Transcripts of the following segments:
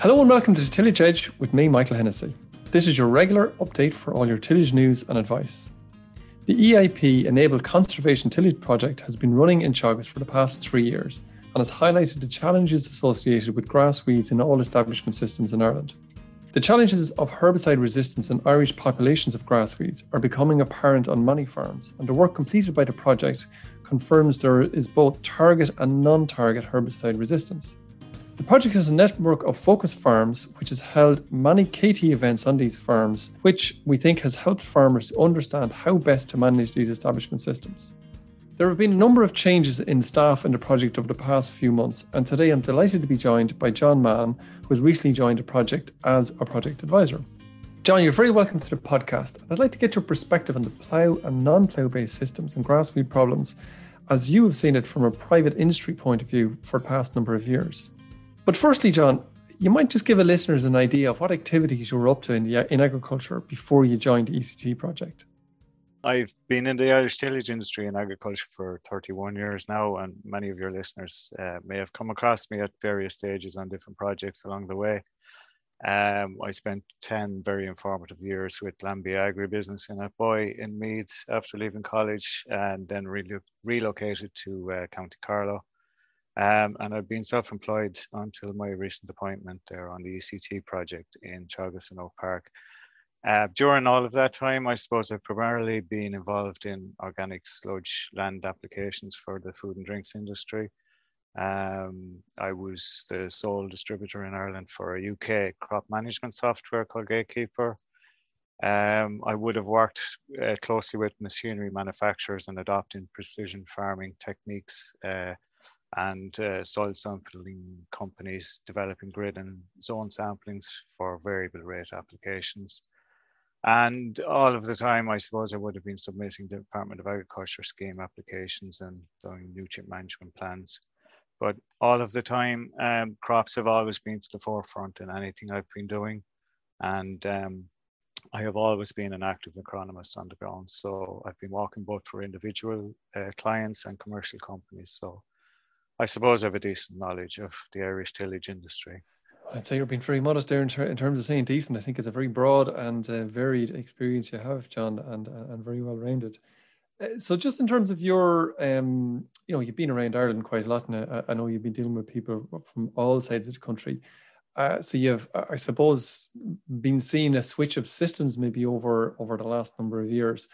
Hello and welcome to the Tillage Edge with me, Michael Hennessy. This is your regular update for all your tillage news and advice. The EIP Enable Conservation Tillage project has been running in Teagasc for the past three years and has highlighted the challenges associated with grass weeds in all establishment systems in Ireland. The challenges of herbicide resistance in Irish populations of grass weeds are becoming apparent on many farms, and the work completed by the project confirms there is both target and non target herbicide resistance. The project is a network of focus farms which has held many KT events on these farms, which we think has helped farmers understand how best to manage these establishment systems. There have been a number of changes in staff in the project over the past few months, and today I'm delighted to be joined by John Mahon, who has recently joined the project as a project advisor. John, you're very welcome to the podcast. I'd like to get your perspective on the plough and non plough based systems and grass grassweed problems as you have seen it from a private industry point of view for the past number of years. But firstly, John, you might just give our listeners an idea of what activities you were up to in, the, in agriculture before you joined the ECT project. I've been in the Irish tillage industry in agriculture for 31 years now, and many of your listeners uh, may have come across me at various stages on different projects along the way. Um, I spent 10 very informative years with Glanbia Agribusiness in Athboy in Meath after leaving college and then re- relocated to uh, County Carlow. Um, and I've been self employed until my recent appointment there on the ECT project in Teagasc and Oak Park. Uh, during all of that time, I suppose I've primarily been involved in organic sludge land applications for the food and drinks industry. Um, I was the sole distributor in Ireland for a UK crop management software called Gatekeeper. Um, I would have worked uh, closely with machinery manufacturers and adopting precision farming techniques uh, and uh, soil sampling companies developing grid and zone samplings for variable rate applications. And all of the time, I suppose I would have been submitting the Department of Agriculture scheme applications and doing nutrient management plans. But all of the time, um, crops have always been to the forefront in anything I've been doing. And um, I have always been an active agronomist on the ground. So I've been working both for individual uh, clients and commercial companies. So I suppose I have a decent knowledge of the Irish tillage industry. I'd say you're being very modest there in, ter- in, terms of saying decent. I think it's a very broad and uh, varied experience you have, John, and uh, and very well rounded. Uh, so, just in terms of your, um, you know, you've been around Ireland quite a lot, and I, I know you've been dealing with people from all sides of the country. Uh, so you've, I suppose, been seeing a switch of systems maybe over over the last number of years.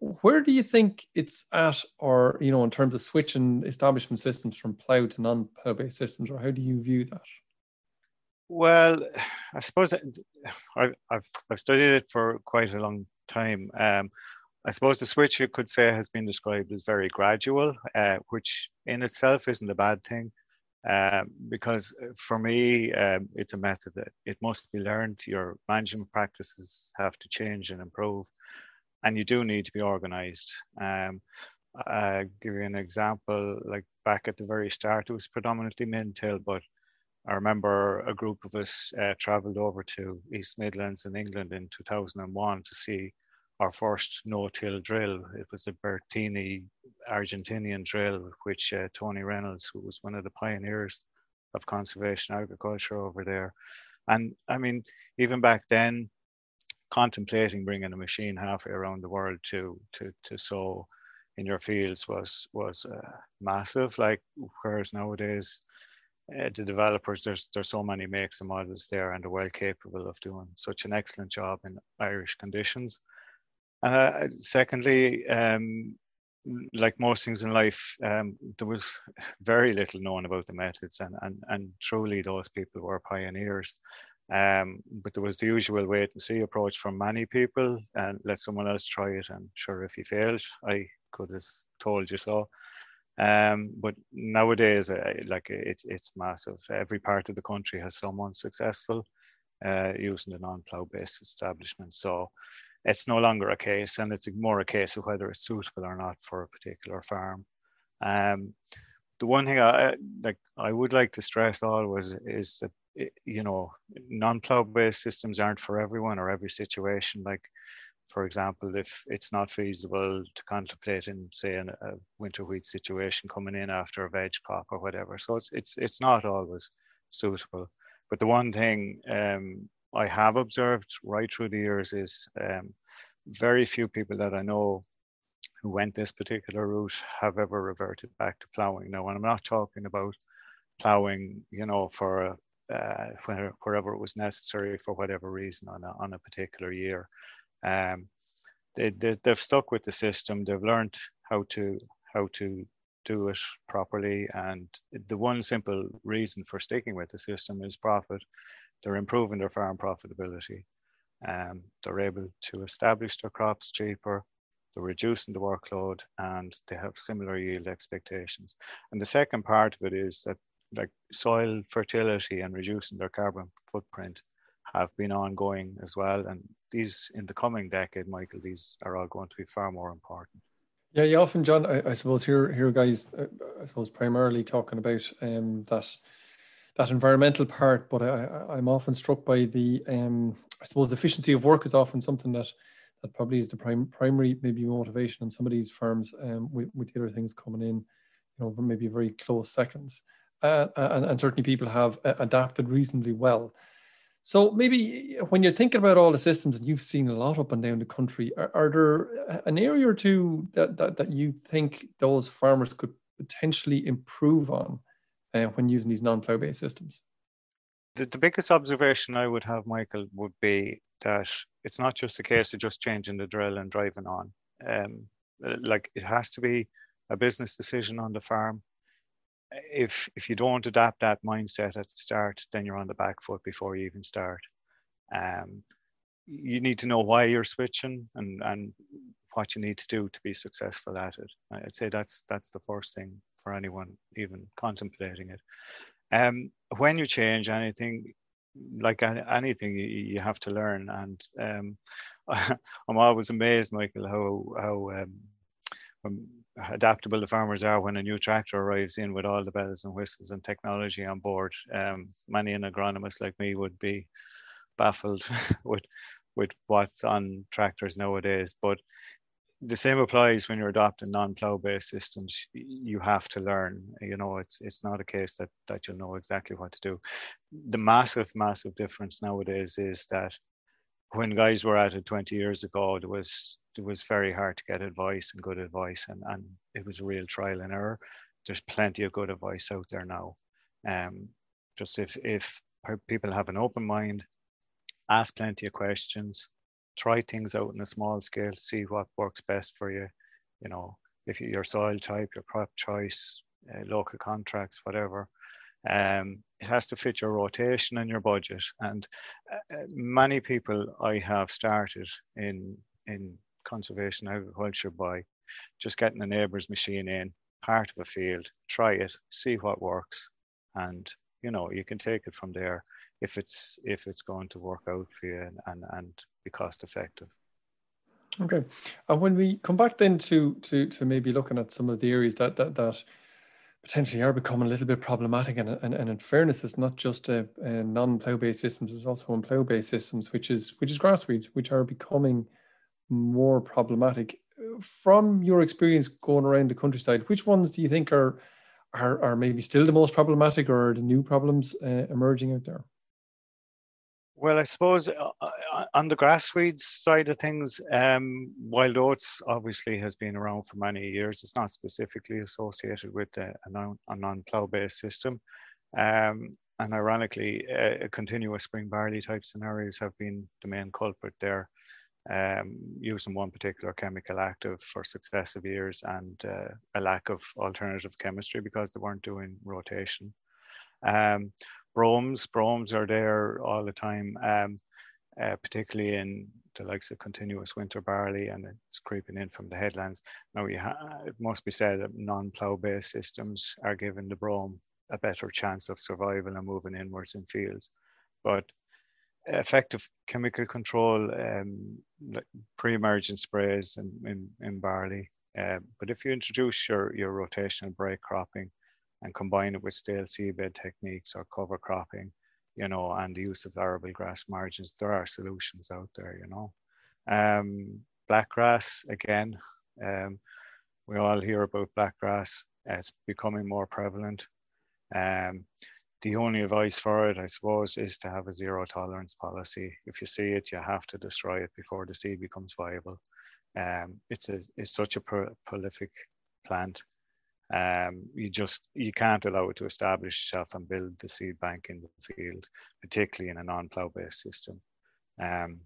Where do you think it's at, or you know, in terms of switching establishment systems from plough to non-plough based systems, or how do you view that? Well, I suppose I've, I've, I've studied it for quite a long time. Um, I suppose the switch you could say has been described as very gradual, uh, which in itself isn't a bad thing. Um, because for me, um, it's a method that it must be learned. Your management practices have to change and improve, and you do need to be organized. Um, I'll give you an example. Like back at the very start, it was predominantly min-till, but I remember a group of us uh, traveled over to East Midlands in England in 2001 to see our first no-till drill. It was a Bertini Argentinian drill, which uh, Tony Reynolds, who was one of the pioneers of conservation agriculture over there. And I mean, even back then, contemplating bringing a machine halfway around the world to to to sow in your fields was was uh, massive. Like whereas nowadays, uh, the developers there's there's so many makes and models there, and they're well capable of doing such an excellent job in Irish conditions. And uh, secondly, um, like most things in life, um, there was very little known about the methods, and, and, and truly those people were pioneers. Um, but there was the usual wait and see approach from many people, and let someone else try it. And sure, if you failed, I could have told you so. Um, but nowadays, uh, like it, it's massive. Every part of the country has someone successful uh, using the non-plough based establishment. So it's no longer a case, and it's more a case of whether it's suitable or not for a particular farm. Um, the one thing I like, I would like to stress always is that you know non-plough based systems aren't for everyone or every situation. Like, for example, if it's not feasible to contemplate in say a winter wheat situation coming in after a veg crop or whatever, so it's it's it's not always suitable. but the one thing um, I have observed right through the years is um, very few people that I know who went this particular route have ever reverted back to ploughing. Now, and I'm not talking about ploughing, you know, for a, uh, wherever it was necessary for whatever reason on a, on a particular year. Um, they, they, they've stuck with the system. They've learned how to how to do it properly. And the one simple reason for sticking with the system is profit. They're improving their farm profitability. Um, they're able to establish their crops cheaper. They're reducing the workload and they have similar yield expectations. And the second part of it is that like soil fertility and reducing their carbon footprint have been ongoing as well. And these in the coming decade, Michael, these are all going to be far more important. Yeah, you often, John, I, I suppose here, here, guys, uh, I suppose primarily talking about um, that that environmental part, but I, am often struck by the, um, I suppose, efficiency of work is often something that that probably is the prime, primary maybe motivation in some of these firms, um, with, with the other things coming in, you know, maybe very close seconds, uh, and, and certainly people have uh, adapted reasonably well. So maybe when you're thinking about all the systems, and you've seen a lot up and down the country, are, are there an area or two that, that, that you think those farmers could potentially improve on uh, when using these non-plough based systems? The, the biggest observation I would have, Michael, would be that it's not just a case of just changing the drill and driving on. Um, like it has to be a business decision on the farm if if you don't adapt that mindset at the start, then you're on the back foot before you even start. Um, you need to know why you're switching and and what you need to do to be successful at it. I'd say that's that's the first thing for anyone even contemplating it. Um, when you change anything, like anything, you, you have to learn. And um, I'm always amazed, Michael, how how um, when adaptable the farmers are when a new tractor arrives in with all the bells and whistles and technology on board. Um, many an agronomist like me would be baffled with with what's on tractors nowadays. But the same applies when you're adopting non-plow based systems. You have to learn. You know, it's it's not a case that that you'll know exactly what to do. The massive, massive difference nowadays is that when guys were at it 20 years ago, there was it was very hard to get advice and good advice, and, and it was a real trial and error. There's plenty of good advice out there now. Um, just if if people have an open mind, ask plenty of questions, try things out on a small scale, see what works best for you. You know, if you, your soil type, your crop choice, uh, local contracts, whatever. Um, it has to fit your rotation and your budget. And uh, uh many people I have started in in conservation agriculture by just getting a neighbour's machine in, part of a field, try it, see what works, and you know you can take it from there if it's if it's going to work out for you and and, and be cost effective. Okay, and when we come back then to to to maybe looking at some of the areas that that that potentially are becoming a little bit problematic. And, and, and in fairness, it's not just uh, uh, a, a non-plough based systems; it's also on plough based systems, which is which is grassweeds, which are becoming more problematic. From your experience going around the countryside, which ones do you think are are, are maybe still the most problematic, or the new problems uh, emerging out there? Well, I suppose uh, uh on the grassweeds side of things, um, wild oats obviously has been around for many years. It's not specifically associated with a, a non-plough based system. Um, and ironically, uh, continuous spring barley type scenarios have been the main culprit there um, using one particular chemical active for successive years and uh, a lack of alternative chemistry because they weren't doing rotation. Um, bromes, bromes are there all the time, um, uh, particularly in the likes of continuous winter barley and it's creeping in from the headlands. Now, it must be said that non-plough based systems are giving the brome a better chance of survival and moving inwards in fields. But effective chemical control, um, like pre-emergent sprays in, in, in barley. Uh, but if you introduce your, your rotational break cropping and combine it with stale seedbed techniques or cover cropping, you know, and the use of arable grass margins, there are solutions out there, you know. Um, blackgrass, again, um, we all hear about black grass. It's becoming more prevalent. Um, the only advice for it, I suppose, is to have a zero tolerance policy. If you see it, you have to destroy it before the seed becomes viable. Um, it's a it's such a pro- prolific plant. Um, you just you can't allow it to establish itself and build the seed bank in the field, particularly in a non-plow based system. Um,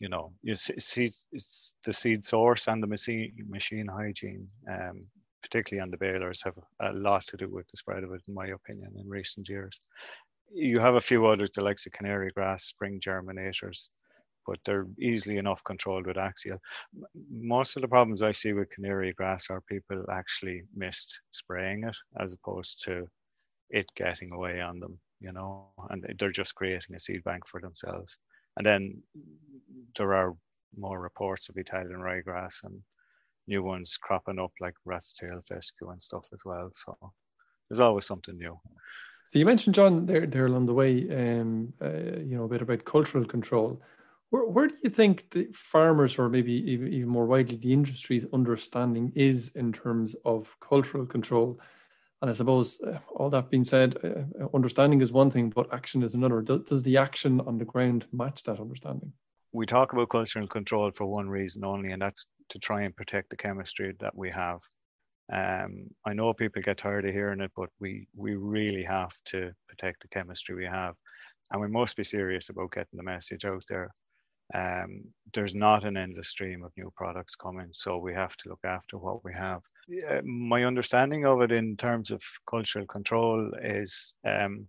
you know, you see it's the seed source and the machine machine hygiene um, particularly on the balers, have a lot to do with the spread of it, in my opinion, in recent years. You have a few others, the likes of canary grass, spring germinators, but they're easily enough controlled with axial. Most of the problems I see with canary grass are people actually missed spraying it as opposed to it getting away on them, you know, and they're just creating a seed bank for themselves. And then there are more reports of Italian ryegrass and new ones cropping up like rat's tail fescue and stuff as well. So there's always something new. So you mentioned John there there along the way, um, uh, you know, a bit about cultural control. Where, where do you think the farmers, or maybe even, even more widely, the industry's understanding is in terms of cultural control? And I suppose uh, all that being said, uh, understanding is one thing, but action is another. Does, does the action on the ground match that understanding? We talk about cultural control for one reason only, and that's to try and protect the chemistry that we have. Um, I know people get tired of hearing it, but we we really have to protect the chemistry we have, and we must be serious about getting the message out there. Um, there's not an endless stream of new products coming, so we have to look after what we have. my understanding of it in terms of cultural control is um,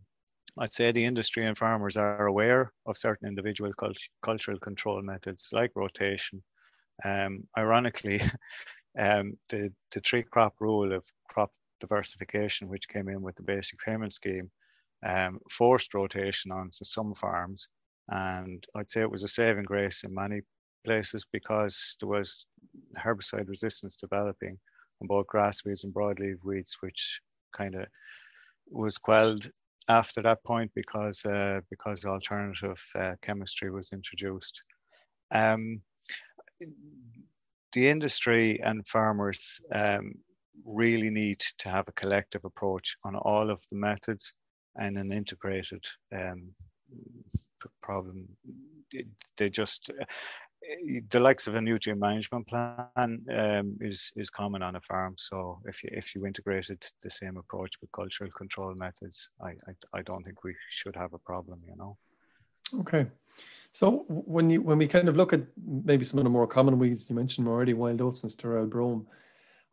I'd say the industry and farmers are aware of certain individual cult- cultural control methods like rotation. Um, ironically, um, the, the three crop rule of crop diversification, which came in with the basic payment scheme, um, forced rotation onto some farms. And I'd say it was a saving grace in many places because there was herbicide resistance developing on both grass weeds and broadleaf weeds, which kind of was quelled after that point because uh, because alternative uh, chemistry was introduced. Um, the industry and farmers um, really need to have a collective approach on all of the methods and an integrated um, problem. They just the likes of a nutrient management plan um, is is common on a farm. So if you if you integrated the same approach with cultural control methods, I I, I don't think we should have a problem. You know. Okay. So when you when we kind of look at maybe some of the more common weeds you mentioned already, wild oats and sterile brome,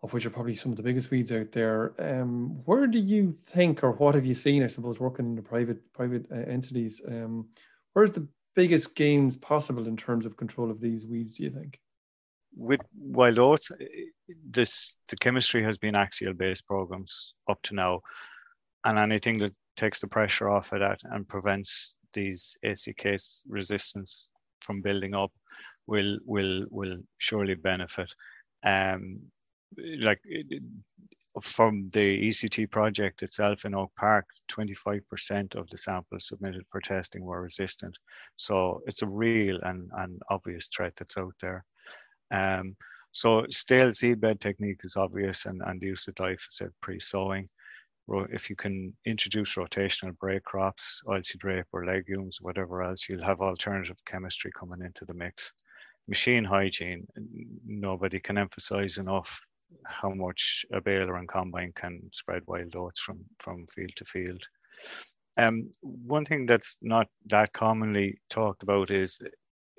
of which are probably some of the biggest weeds out there. Um, where do you think, or what have you seen? I suppose working in the private private uh, entities, um, where's the biggest gains possible in terms of control of these weeds, do you think? With wild oats, this the chemistry has been axial based programs up to now, and anything that takes the pressure off of that and prevents these ACCase resistance from building up will will will surely benefit. Um, like from the ECT project itself in Oak Park, 25% of the samples submitted for testing were resistant. So it's a real and, and obvious threat that's out there. Um, so stale seedbed technique is obvious and, and use of glyphosate pre-sowing. If you can introduce rotational break crops, oilseed rape or legumes, whatever else, you'll have alternative chemistry coming into the mix. Machine hygiene, nobody can emphasize enough how much a baler and combine can spread wild oats from, from field to field. Um, one thing that's not that commonly talked about is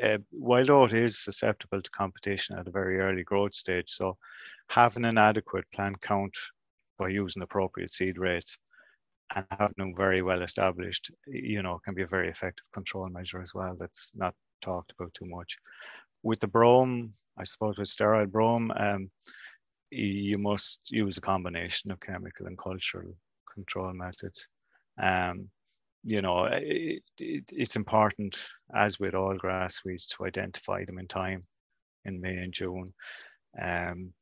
uh, wild oat is susceptible to competition at a very early growth stage. So having an adequate plant count by using appropriate seed rates and having them very well established, you know, can be a very effective control measure as well. That's not talked about too much. With the brome, I suppose with sterile brome, um, you must use a combination of chemical and cultural control methods. Um, you know, it, it, it's important, as with all grass weeds, to identify them in time in May and June. Um,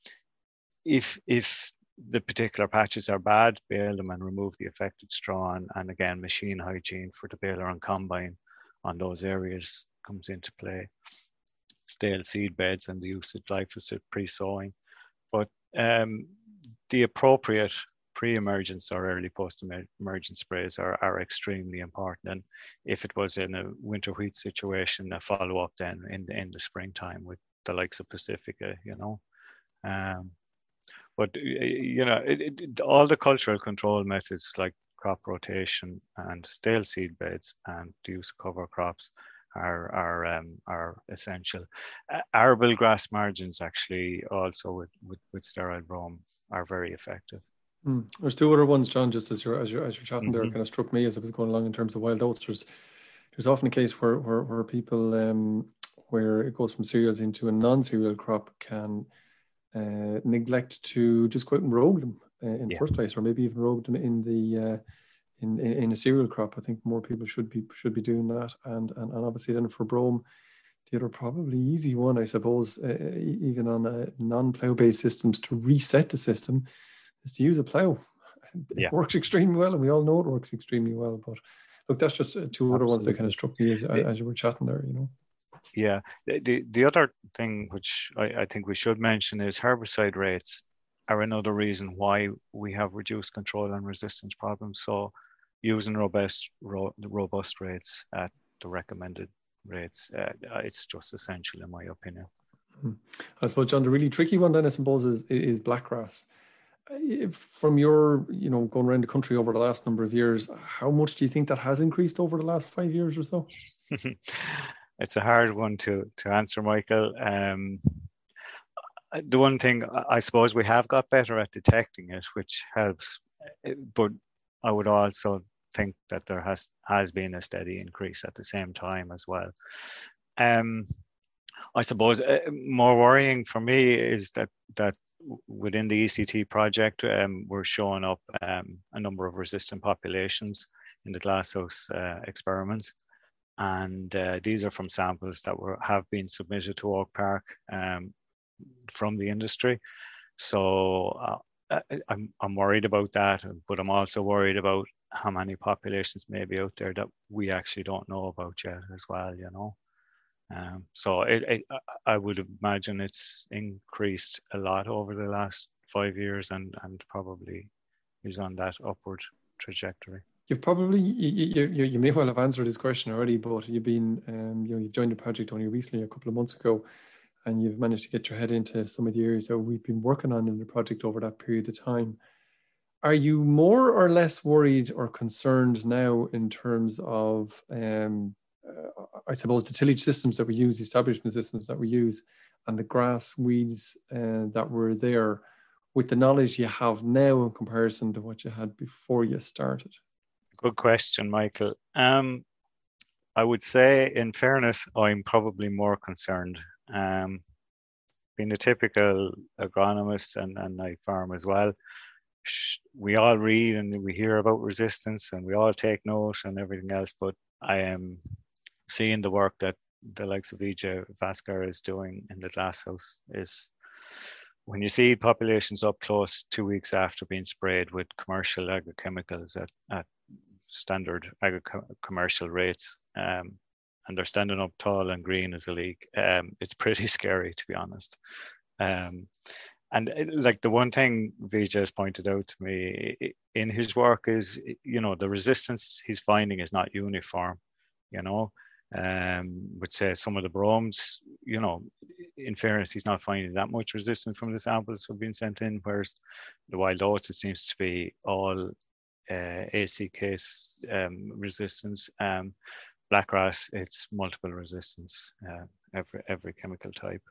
if if the particular patches are bad, bale them and remove the affected straw. And, and again, machine hygiene for the baler and combine on those areas comes into play. Stale seed beds and the use of glyphosate pre-sowing. But um, the appropriate pre-emergence or early post-emergence sprays are, are extremely important. And if it was in a winter wheat situation, a follow-up then in the, in the springtime with the likes of Pacifica, you know. Um, but you know, it, it, all the cultural control methods like crop rotation and stale seed beds and the use of cover crops are are um, are essential. Uh, arable grass margins actually also with, with, with sterile brome are very effective. Mm. There's two other ones, John. Just as you're as you're, as you're chatting mm-hmm. there, kind of struck me as I was going along in terms of wild oats. There's there's often a case where where, where people um, where it goes from cereals into a non-cereal crop can uh, neglect to just go out and rogue them uh, in yeah. the first place, or maybe even rogue them in the uh, in, in, in a cereal crop. I think more people should be should be doing that, and and, and obviously then for brome, the other probably easy one, I suppose, uh, even on a non-plow based systems to reset the system, is to use a plow. It yeah. works extremely well, and we all know it works extremely well. But look, that's just two Absolutely. other ones that kind of struck me as, as you were chatting there. You know. Yeah, the the other thing which I, I think we should mention is herbicide rates are another reason why we have reduced control and resistance problems. So using robust ro, robust rates at the recommended rates, uh, it's just essential in my opinion. Hmm. I suppose, John, the really tricky one then, I suppose, is is blackgrass. From your, you know, going around the country over the last number of years, how much do you think that has increased over the last five years or so? it's a hard one to to answer, Michael. Um, the one thing I suppose we have got better at detecting it, which helps, but I would also think that there has has been a steady increase at the same time as well. Um, I suppose uh, more worrying for me is that that within the ECT project, um, we're showing up um, a number of resistant populations in the glasshouse uh, experiments. And uh, these are from samples that were have been submitted to Oak Park um, from the industry. So uh, I'm, I'm worried about that, but I'm also worried about how many populations may be out there that we actually don't know about yet as well, you know. Um, so it, it, I would imagine it's increased a lot over the last five years and, and probably is on that upward trajectory. You've probably you, you, you may well have answered this question already, but you've been um, you know you joined the project only recently, a couple of months ago, and you've managed to get your head into some of the areas that we've been working on in the project over that period of time. Are you more or less worried or concerned now in terms of, um, uh, I suppose, the tillage systems that we use, the establishment systems that we use, and the grass weeds uh, that were there, with the knowledge you have now in comparison to what you had before you started? Good question, Michael. Um, I would say, in fairness, I'm probably more concerned. Um, being a typical agronomist and, and I farm as well, we all read and we hear about resistance and we all take note and everything else, but I am seeing the work that the likes of Vijay Bhaskar is doing in the glasshouse is when you see populations up close two weeks after being sprayed with commercial agrochemicals at, at standard agro commercial rates um, and they're standing up tall and green as a leek, um, it's pretty scary to be honest. Um, and uh, like the one thing Vijay has pointed out to me in his work is, you know, the resistance he's finding is not uniform, you know. Um, would say some of the bromes, you know, in fairness, he's not finding that much resistance from the samples have been sent in, whereas the wild oats, it seems to be all uh, ACCase um, resistance. Um, blackgrass, it's multiple resistance, uh, every every chemical type.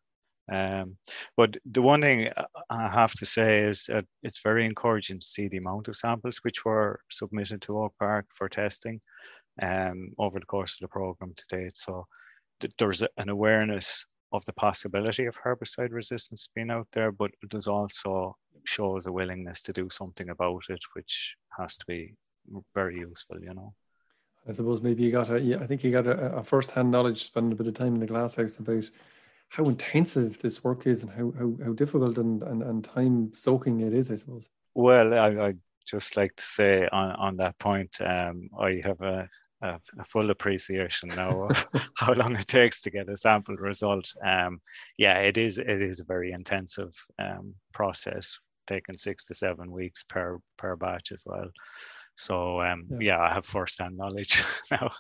Um, but the one thing I have to say is that it's very encouraging to see the amount of samples which were submitted to Oak Park for testing um, over the course of the program to date. So th- there's an awareness of the possibility of herbicide resistance being out there, but there's also shows a willingness to do something about it, which has to be very useful, you know. I suppose maybe you got a, I think you got a, a first-hand knowledge, spending a bit of time in the glasshouse about how intensive this work is and how, how, how difficult and, and, and time soaking it is, I suppose. Well, I, I just like to say on, on that point, um, I have a, a, a, full appreciation now of how long it takes to get a sample result. Um, yeah, it is it is a very intensive um, process taking six to seven weeks per per batch as well. So um, yeah. yeah, I have first-hand knowledge now.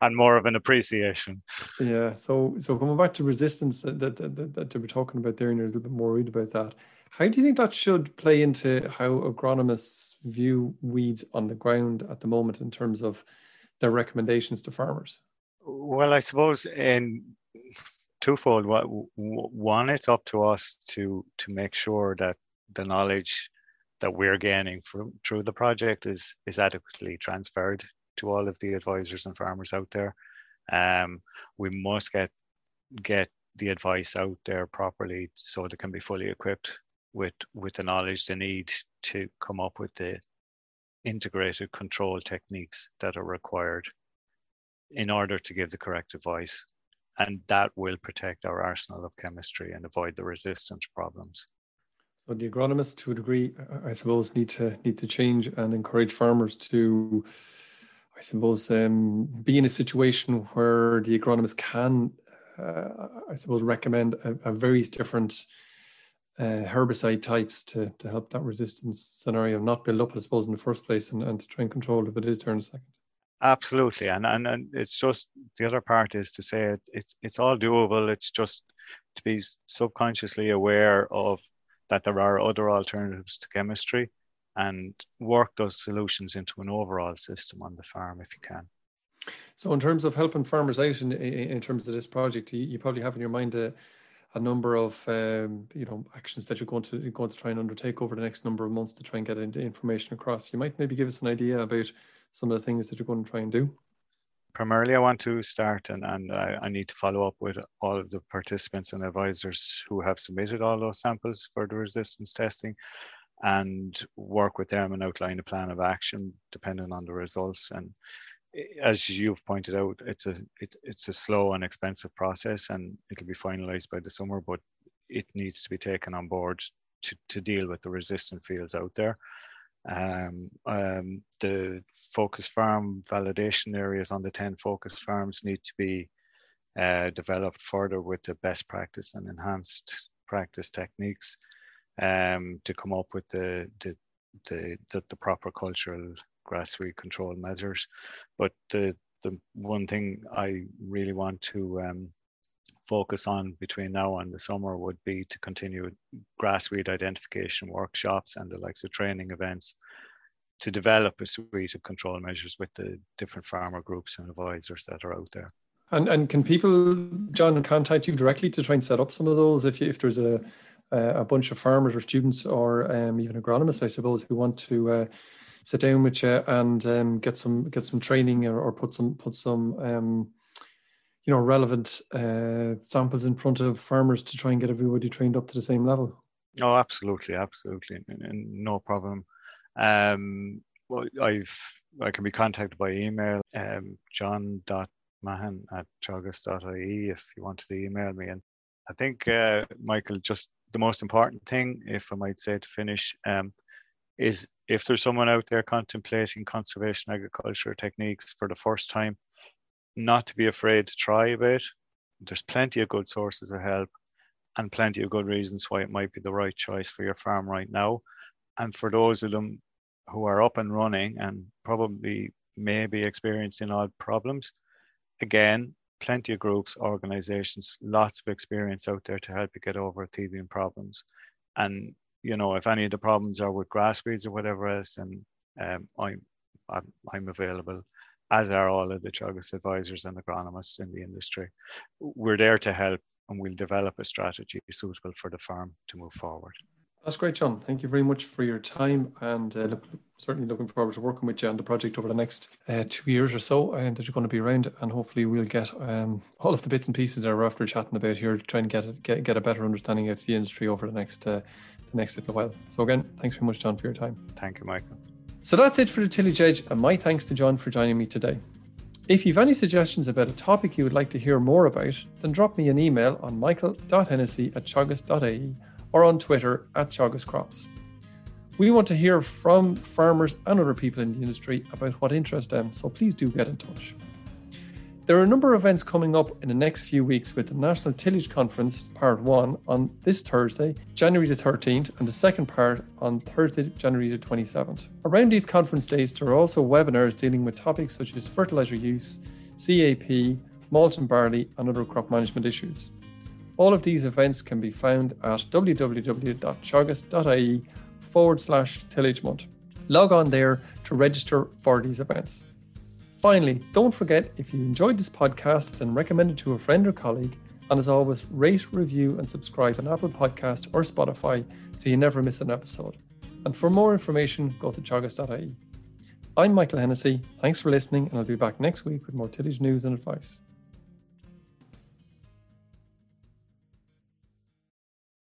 and more of an appreciation. Yeah. So so coming back to resistance that that, that, that, we're talking about there, and you're a little bit more worried about that. How do you think that should play into how agronomists view weeds on the ground at the moment in terms of their recommendations to farmers? Well, I suppose in twofold. One, it's up to us to to make sure that the knowledge that we're gaining from through the project is is adequately transferred to all of the advisors and farmers out there. Um, we must get get the advice out there properly so they can be fully equipped with with the knowledge they need to come up with the integrated control techniques that are required in order to give the correct advice and that will protect our arsenal of chemistry and avoid the resistance problems so the agronomists to a degree i suppose need to need to change and encourage farmers to i suppose um, be in a situation where the agronomists can uh, i suppose recommend a, a various different uh, herbicide types to, to help that resistance scenario not build up, I suppose, in the first place and, and to try and control if it is turned second. Absolutely. And, and, and it's just the other part is to say it, it's, it's all doable. It's just to be subconsciously aware of that there are other alternatives to chemistry and work those solutions into an overall system on the farm if you can. So, in terms of helping farmers out in, in terms of this project, you, you probably have in your mind a, a number of um, you know actions that you're going to you're going to try and undertake over the next number of months to try and get information across. You might maybe give us an idea about some of the things that you're going to try and do. Primarily, I want to start and, and I, I need to follow up with all of the participants and advisors who have submitted all those samples for the resistance testing and work with them and outline a plan of action depending on the results. And eh, as you've pointed out, it's a it, it's a slow and expensive process, and it'll be finalised by the summer. But it needs to be taken on board to, to deal with the resistant fields out there. Um, um, the focus farm validation areas on the 10 focus farms need to be uh, developed further with the best practice and enhanced practice techniques um, to come up with the, the, the, the, the proper cultural grassweed control measures. But the the one thing I really want to um, focus on between now and the summer would be to continue grassweed identification workshops and the likes of training events to develop a suite of control measures with the different farmer groups and advisors that are out there. And and can people, John, contact you directly to try and set up some of those if you, if there's a a bunch of farmers or students or um, even agronomists, I suppose, who want to uh, sit down with you and um, get some get some training or, or put some put some um, you know relevant uh, samples in front of farmers to try and get everybody trained up to the same level. Oh, absolutely, absolutely, and, no problem. Um, well, I've I can be contacted by email, um, john.mahon at teagasc.ie if you wanted to email me. And I think, uh, Michael, just the most important thing, if I might say to finish, um, is if there's someone out there contemplating conservation agriculture techniques for the first time, not to be afraid to try a bit. There's plenty of good sources of help and plenty of good reasons why it might be the right choice for your farm right now. And for those of them who are up and running and probably may be experiencing odd problems, again, plenty of groups, organizations, lots of experience out there to help you get over teething problems. And you know, if any of the problems are with grass weeds or whatever else, then um, I'm, I'm, I'm available, as are all of the Teagasc advisors and agronomists in the industry. We're there to help and we'll develop a strategy suitable for the farm to move forward. That's great, John. Thank you very much for your time, and uh, look, certainly looking forward to working with you on the project over the next uh, two years or so, and that you're going to be around. And hopefully, we'll get um, all of the bits and pieces that we're after chatting about here, to try and get get get a better understanding of the industry over the next uh, the next little while. So again, thanks very much, John, for your time. Thank you, Michael. So that's it for the Tillage Edge, and my thanks to John for joining me today. If you've any suggestions about a topic you would like to hear more about, then drop me an email on michael.hennessy at teagasc.ie or on Twitter at teagascrops. We want to hear from farmers and other people in the industry about what interests them, so please do get in touch. There are a number of events coming up in the next few weeks with the National Tillage Conference Part 1 on this Thursday, January the 13th, and the second part on Thursday, January the 27th. Around these conference days, there are also webinars dealing with topics such as fertiliser use, CAP, malt and barley, and other crop management issues. All of these events can be found at www.teagasc.ie forward slash tillage month. Log on there to register for these events. Finally, don't forget if you enjoyed this podcast, then recommend it to a friend or colleague. And as always, rate, review, and subscribe on Apple Podcast or Spotify so you never miss an episode. And for more information, go to teagasc.ie. I'm Michael Hennessy. Thanks for listening, and I'll be back next week with more tillage news and advice.